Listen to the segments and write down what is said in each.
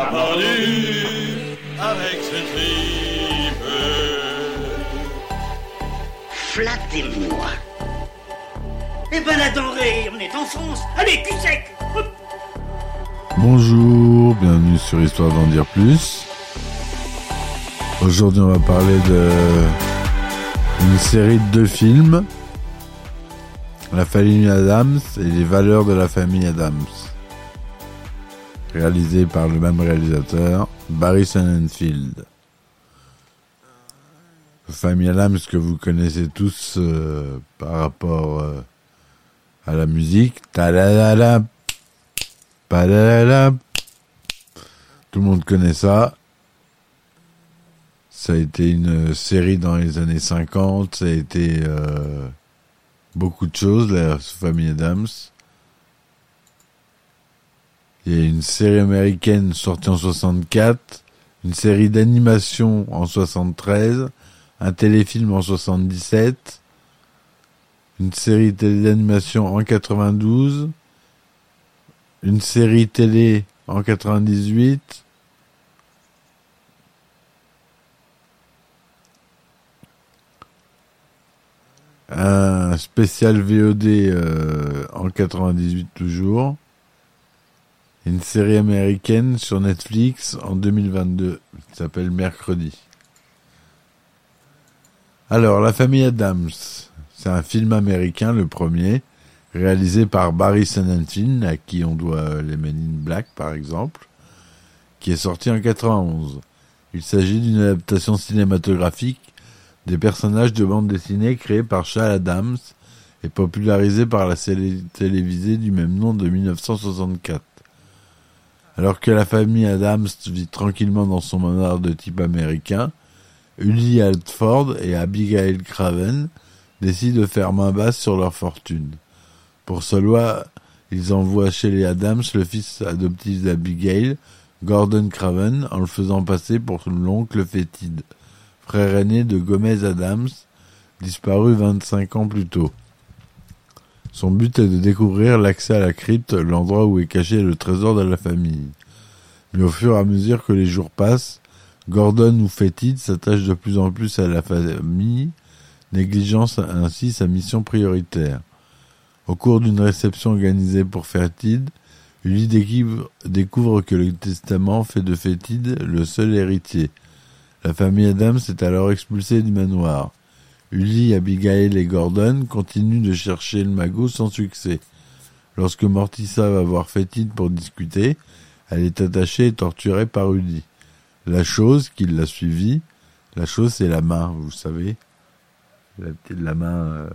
a pendu avec ce tripe. Flattez-moi. Eh ben la denrée, on est en France. Allez, cul sec Hop. Bonjour, bienvenue sur Histoire d'en dire plus. Aujourd'hui, on va parler de une série de deux films. La famille Adams et les valeurs de la famille Adams. Réalisé par le même réalisateur, Barry Sonnenfeld. Famille Adams que vous connaissez tous euh, par rapport euh, à la musique. Ta-da-da-da. Tout le monde connaît ça. Ça a été une série dans les années 50. Ça a été euh, beaucoup de choses, la famille Adams. Il y a une série américaine sortie en 64, une série d'animation en 73, un téléfilm en 77, une série d'animation en 92, une série télé en 98. Un spécial VOD euh, en 98 toujours. Une série américaine sur Netflix en 2022 qui s'appelle Mercredi. Alors, La famille Adams, c'est un film américain, le premier, réalisé par Barry Sonnenfeld, à qui on doit les Men in Black par exemple, qui est sorti en 91. Il s'agit d'une adaptation cinématographique des personnages de bande dessinée créés par Charles Adams et popularisés par la série télévisée du même nom de 1964. Alors que la famille Adams vit tranquillement dans son manoir de type américain, Uli Altford et Abigail Craven décident de faire main basse sur leur fortune. Pour cela, ils envoient chez les Adams le fils adoptif d'Abigail, Gordon Craven, en le faisant passer pour l'oncle fétide, frère aîné de Gomez Adams, disparu 25 ans plus tôt. Son but est de découvrir l'accès à la crypte, l'endroit où est caché le trésor de la famille. Mais au fur et à mesure que les jours passent, Gordon ou Fétide s'attache de plus en plus à la famille, négligeant ainsi sa mission prioritaire. Au cours d'une réception organisée pour Fétide, Uli découvre que le testament fait de Fétide le seul héritier. La famille Adams est alors expulsée du manoir. Uli, Abigail et Gordon continuent de chercher le magot sans succès. Lorsque Mortissa va voir Fétide pour discuter, elle est attachée et torturée par Uli. La chose qui l'a suivie, la chose c'est la main, vous savez, la, la main euh,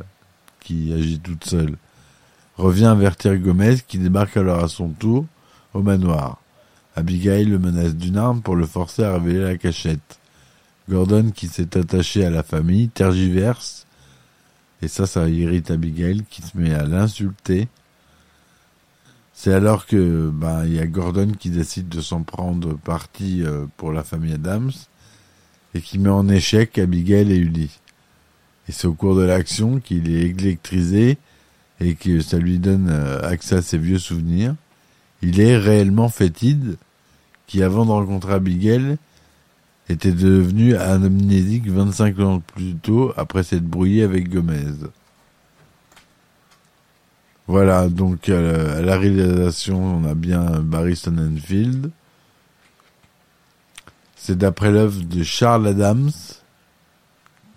qui agit toute seule revient avertir Gomez qui débarque alors à son tour au manoir. Abigail le menace d'une arme pour le forcer à révéler la cachette. Gordon, qui s'est attaché à la famille, tergiverse, et ça, ça irrite Abigail qui se met à l'insulter. C'est alors que ben il y a Gordon qui décide de s'en prendre parti euh, pour la famille Adams et qui met en échec Abigail et Uli. Et c'est au cours de l'action qu'il est électrisé et que ça lui donne euh, accès à ses vieux souvenirs. Il est réellement fétide, qui avant de rencontrer Abigail, était devenu amnésique 25 ans plus tôt après s'être brouillé avec Gomez. Voilà, donc à la réalisation, on a bien Barry Sonnenfeld. C'est d'après l'œuvre de Charles Adams,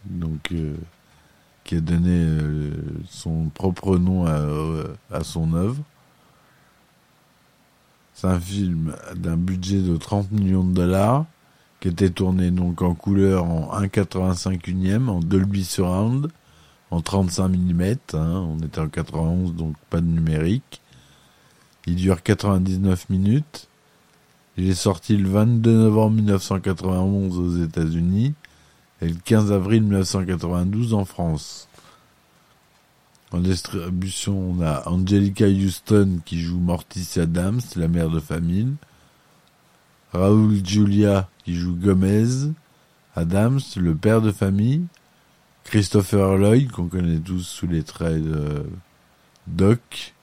donc euh, qui a donné euh, son propre nom à, à son œuvre. C'est un film d'un budget de 30 millions de dollars qui était tourné donc en couleur en 1,85 unième, en Dolby Surround, en 35 mm. Hein, on était en 91, donc pas de numérique. Il dure 99 minutes. Il est sorti le 22 novembre 1991 aux États-Unis et le 15 avril 1992 en France. En distribution, on a Angelica Houston qui joue Morticia Adams, la mère de famille. Raoul Julia qui joue Gomez. Adams, le père de famille. Christopher Lloyd, qu'on connaît tous sous les traits de Doc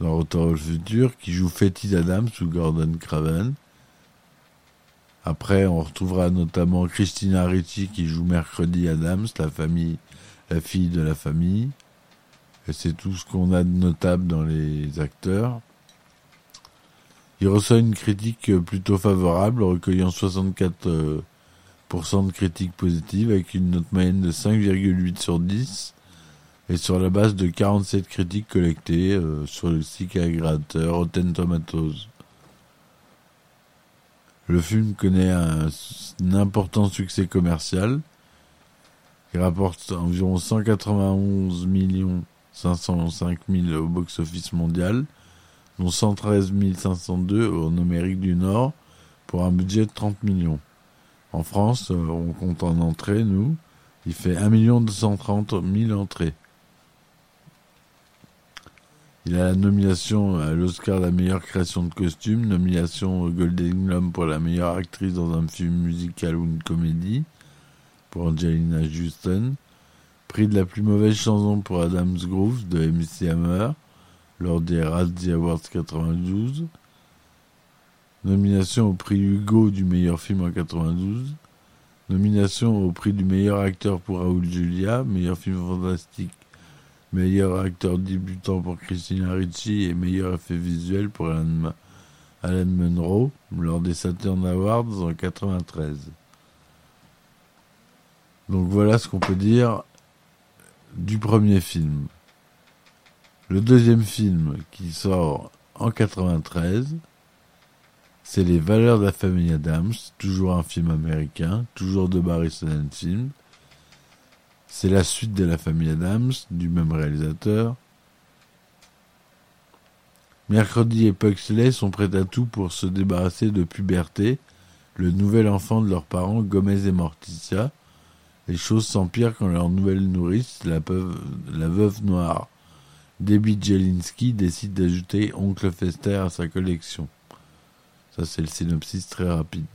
dans Retour au futur, qui joue Fetty Adams ou Gordon Craven. Après, on retrouvera notamment Christina Ricci qui joue Mercredi Adams, la famille, la fille de la famille. Et c'est tout ce qu'on a de notable dans les acteurs. Il reçoit une critique plutôt favorable, recueillant 64% euh, de critiques positives avec une note moyenne de 5,8 sur 10 et sur la base de 47 critiques collectées euh, sur le site agrégateur Rotten Tomatoes. Le film connaît un, important succès commercial. Il rapporte environ 191 505 000 au box-office mondial, dont 113 502 en Amérique du Nord, pour un budget de 30 millions. En France, euh, on compte en entrée, nous, il fait 1 230 000 entrées. Il a la nomination à l'Oscar de la meilleure création de costume, nomination au Golden Globe pour la meilleure actrice dans un film musical ou une comédie pour Angelina Houston, prix de la plus mauvaise chanson pour Adams Groove de MC Hammer lors des Razzie Awards 92, nomination au prix Hugo du meilleur film en 92, nomination au prix du meilleur acteur pour Raoul Julia, meilleur film fantastique meilleur acteur débutant pour Christina Ricci et meilleur effet visuel pour Alan, Munro lors des Saturn Awards en 93. Donc voilà ce qu'on peut dire du premier film. Le deuxième film qui sort en 93, c'est Les Valeurs de la famille Adams, toujours un film américain, toujours de Barry Sonnenfeld, c'est la suite de la famille Adams, du même réalisateur. Mercredi et Puxley sont prêts à tout pour se débarrasser de Puberté, le nouvel enfant de leurs parents Gomez et Morticia. Les choses s'empirent quand leur nouvelle nourrice, la veuve noire, Debbie Jelinski, décide d'ajouter Oncle Fester à sa collection. Ça, c'est le synopsis très rapide.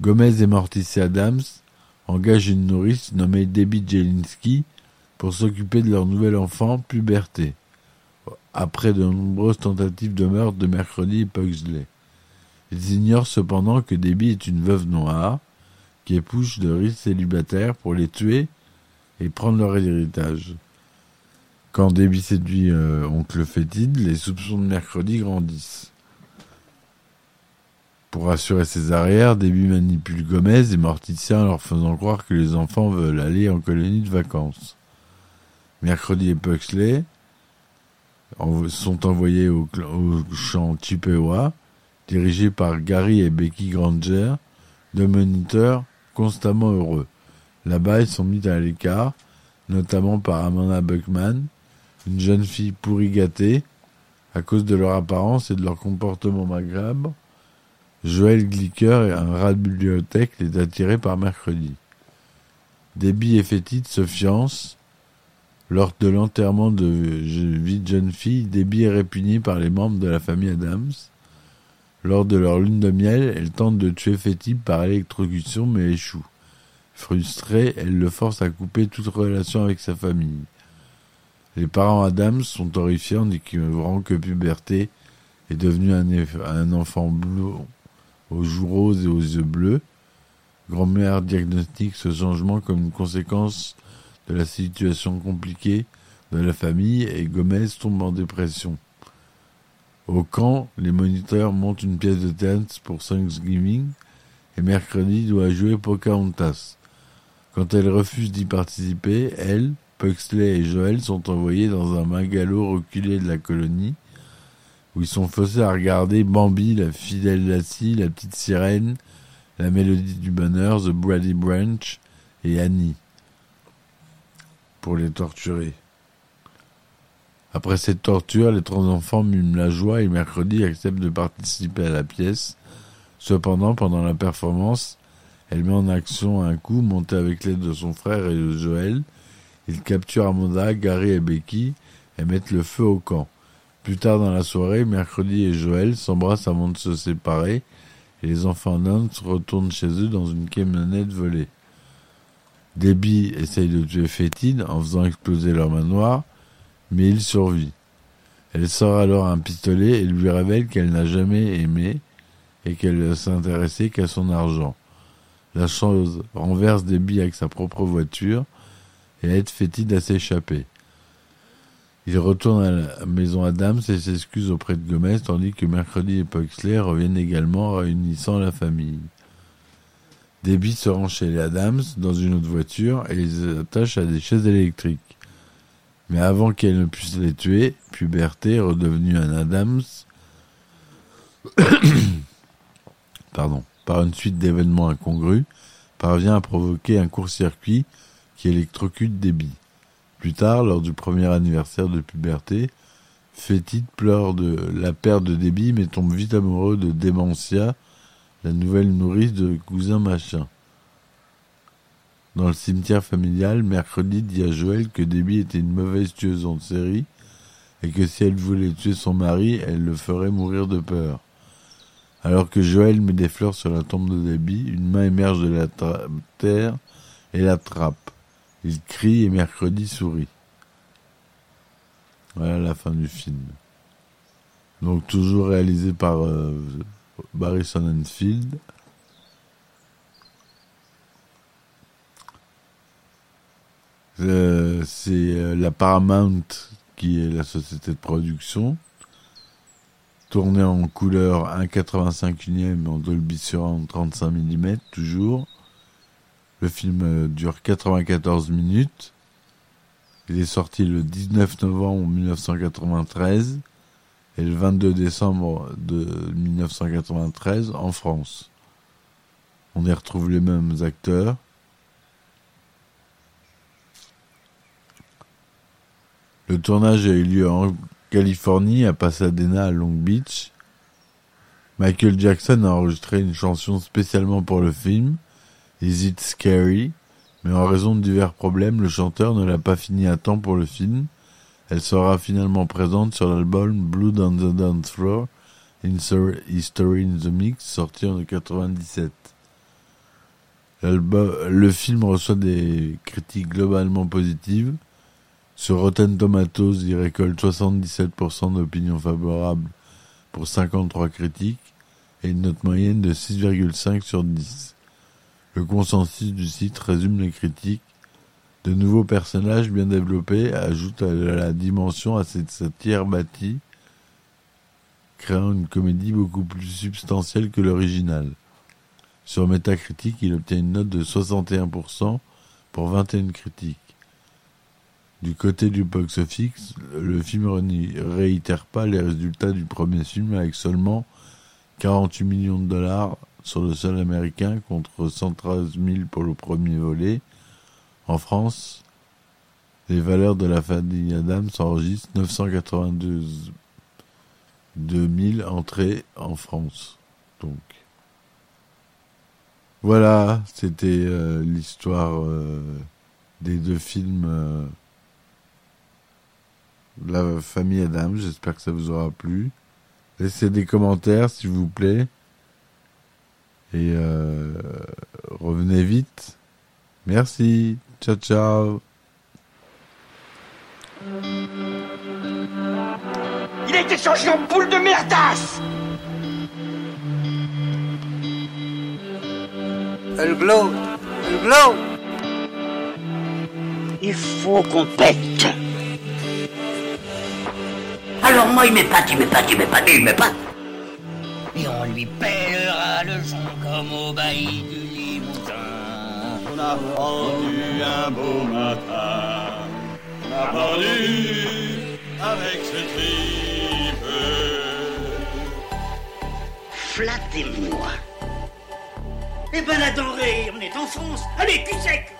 Gomez et Morticia Adams engage une nourrice nommée Debbie Jelinski pour s'occuper de leur nouvel enfant, Puberté, après de nombreuses tentatives de meurtre de Mercredi et Pugsley. Ils ignorent cependant que Debbie est une veuve noire, qui épouse de riches célibataires pour les tuer et prendre leur héritage. Quand Debbie séduit euh, oncle Fétide, les soupçons de Mercredi grandissent. Pour assurer ses arrières, Debbie manipule Gomez et Morticia en leur faisant croire que les enfants veulent aller en colonie de vacances. Mercredi et Puxley sont envoyés au, champ Chippewa, dirigés par Gary et Becky Granger, deux moniteurs constamment heureux. Là-bas, ils sont mis à l'écart, notamment par Amanda Buckman, une jeune fille pourri gâtée, à cause de leur apparence et de leur comportement macabre, Joël Glicker, un rat de bibliothèque, les attiré par mercredi. Debbie et Fétide se fiancent. Lors de l'enterrement de vie de jeune fille, Debbie est répugnée par les membres de la famille Adams. Lors de leur lune de miel, elle tente de tuer Fétide par électrocution mais échoue. Frustrée, elle le force à couper toute relation avec sa famille. Les parents Adams sont horrifiés en découvrant que Puberté est devenu un, enfant bleu aux joues roses et aux yeux bleus. Grand-mère diagnostique ce changement comme une conséquence de la situation compliquée de la famille et Gomez tombe en dépression. Au camp, les moniteurs montent une pièce de théâtre pour Thanksgiving et mercredi doit jouer Pocahontas. Quand elle refuse d'y participer, elle, Puxley et Joël sont envoyés dans un magalo reculé de la colonie où ils sont forcés à regarder Bambi, la fidèle Lassie, la petite sirène, la mélodie du bonheur, The Brady Branch et Annie pour les torturer. Après cette torture, les trois enfants miment la joie et mercredi acceptent de participer à la pièce. Cependant, pendant la performance, elle met en action un coup monté avec l'aide de son frère et de Joël. Ils capturent Amanda, Gary et Becky et mettent le feu au camp. Plus tard dans la soirée, mercredi et Joël s'embrassent avant de se séparer et les enfants Nance retournent chez eux dans une camionnette volée. Debbie essaye de tuer Fétide en faisant exploser leur manoir, mais il survit. Elle sort alors un pistolet et lui révèle qu'elle n'a jamais aimé et qu'elle ne s'intéressait qu'à son argent. La chose renverse Debbie avec sa propre voiture et aide Fétide à s'échapper. Il retourne à la maison Adams et s'excuse auprès de Gomez, tandis que Mercredi et Puxley reviennent également, réunissant la famille. Debbie se rend chez les Adams dans une autre voiture et les attache à des chaises électriques. Mais avant qu'elle ne puisse les tuer, Puberté, redevenue un Adams, par une suite d'événements incongrus, parvient à provoquer un court-circuit qui électrocute. Plus tard, lors du premier anniversaire de puberté, Fétide pleure de la perte de Debbie mais tombe vite amoureux de Démentia, la nouvelle nourrice de cousin machin. Dans le cimetière familial, mercredi dit à Joël que Debbie était une mauvaise tueuse en série et que si elle voulait tuer son mari, elle le ferait mourir de peur. Alors que Joël met des fleurs sur la tombe de Debbie, une main émerge de la terre et l'attrape. Il crie et mercredi sourit. Voilà la fin du film. Donc toujours réalisé par euh, Barry Sonnenfeld. Euh, c'est euh, la Paramount qui est la société de production. Tourné en couleur 1,85 unième en Dolby Surround 35 mm toujours. Le film euh, dure 94 minutes. Il est sorti le 19 novembre 1993 et le 22 décembre de 1993 en France. On y retrouve les mêmes acteurs. Le tournage a eu lieu en Californie, à Pasadena, à Long Beach. Michael Jackson a enregistré une chanson spécialement pour le film, Is It Scary? Mais en raison de divers problèmes, le chanteur ne l'a pas fini à temps pour le film. Elle sera finalement présente sur l'album Blood on the Dance Floor, History in the Mix, sorti en 97. Le film reçoit des critiques globalement positives. Sur Rotten Tomatoes, il récolte 77% d'opinions favorables pour 53 critiques et une note moyenne de 6,5 sur 10. Le consensus du site résume les critiques. De nouveaux personnages bien développés ajoutent à la dimension à cette satire bâtie, créant une comédie beaucoup plus substantielle que l'original. Sur Metacritic, il obtient une note de 61% pour 21 critiques. Du côté du box-office, le film ne réitère pas les résultats du premier film avec seulement 48 millions de dollars sur le sol américain contre 113 000 pour le premier volet. En France, les valeurs de la famille Adams s'enregistrent 982 000 entrées en France. Donc, voilà, c'était euh, l'histoire euh, des deux films. Euh, la famille Adam. J'espère que ça vous aura plu. Laissez des commentaires, s'il vous plaît. Et euh, revenez vite. Merci. Ciao, ciao. Il a été changé en boule de merdasse Elle glow. Elle glow. Il faut qu'on pète alors moi il m'épate, il m'épate, il m'épate, il m'épate. Et on lui pèlera le son comme au bailli du Limousin. On a pendu un beau matin, on a pendu avec ce tripe. Flattez-moi. Eh ben la denrée, on est en France. Allez, cul sec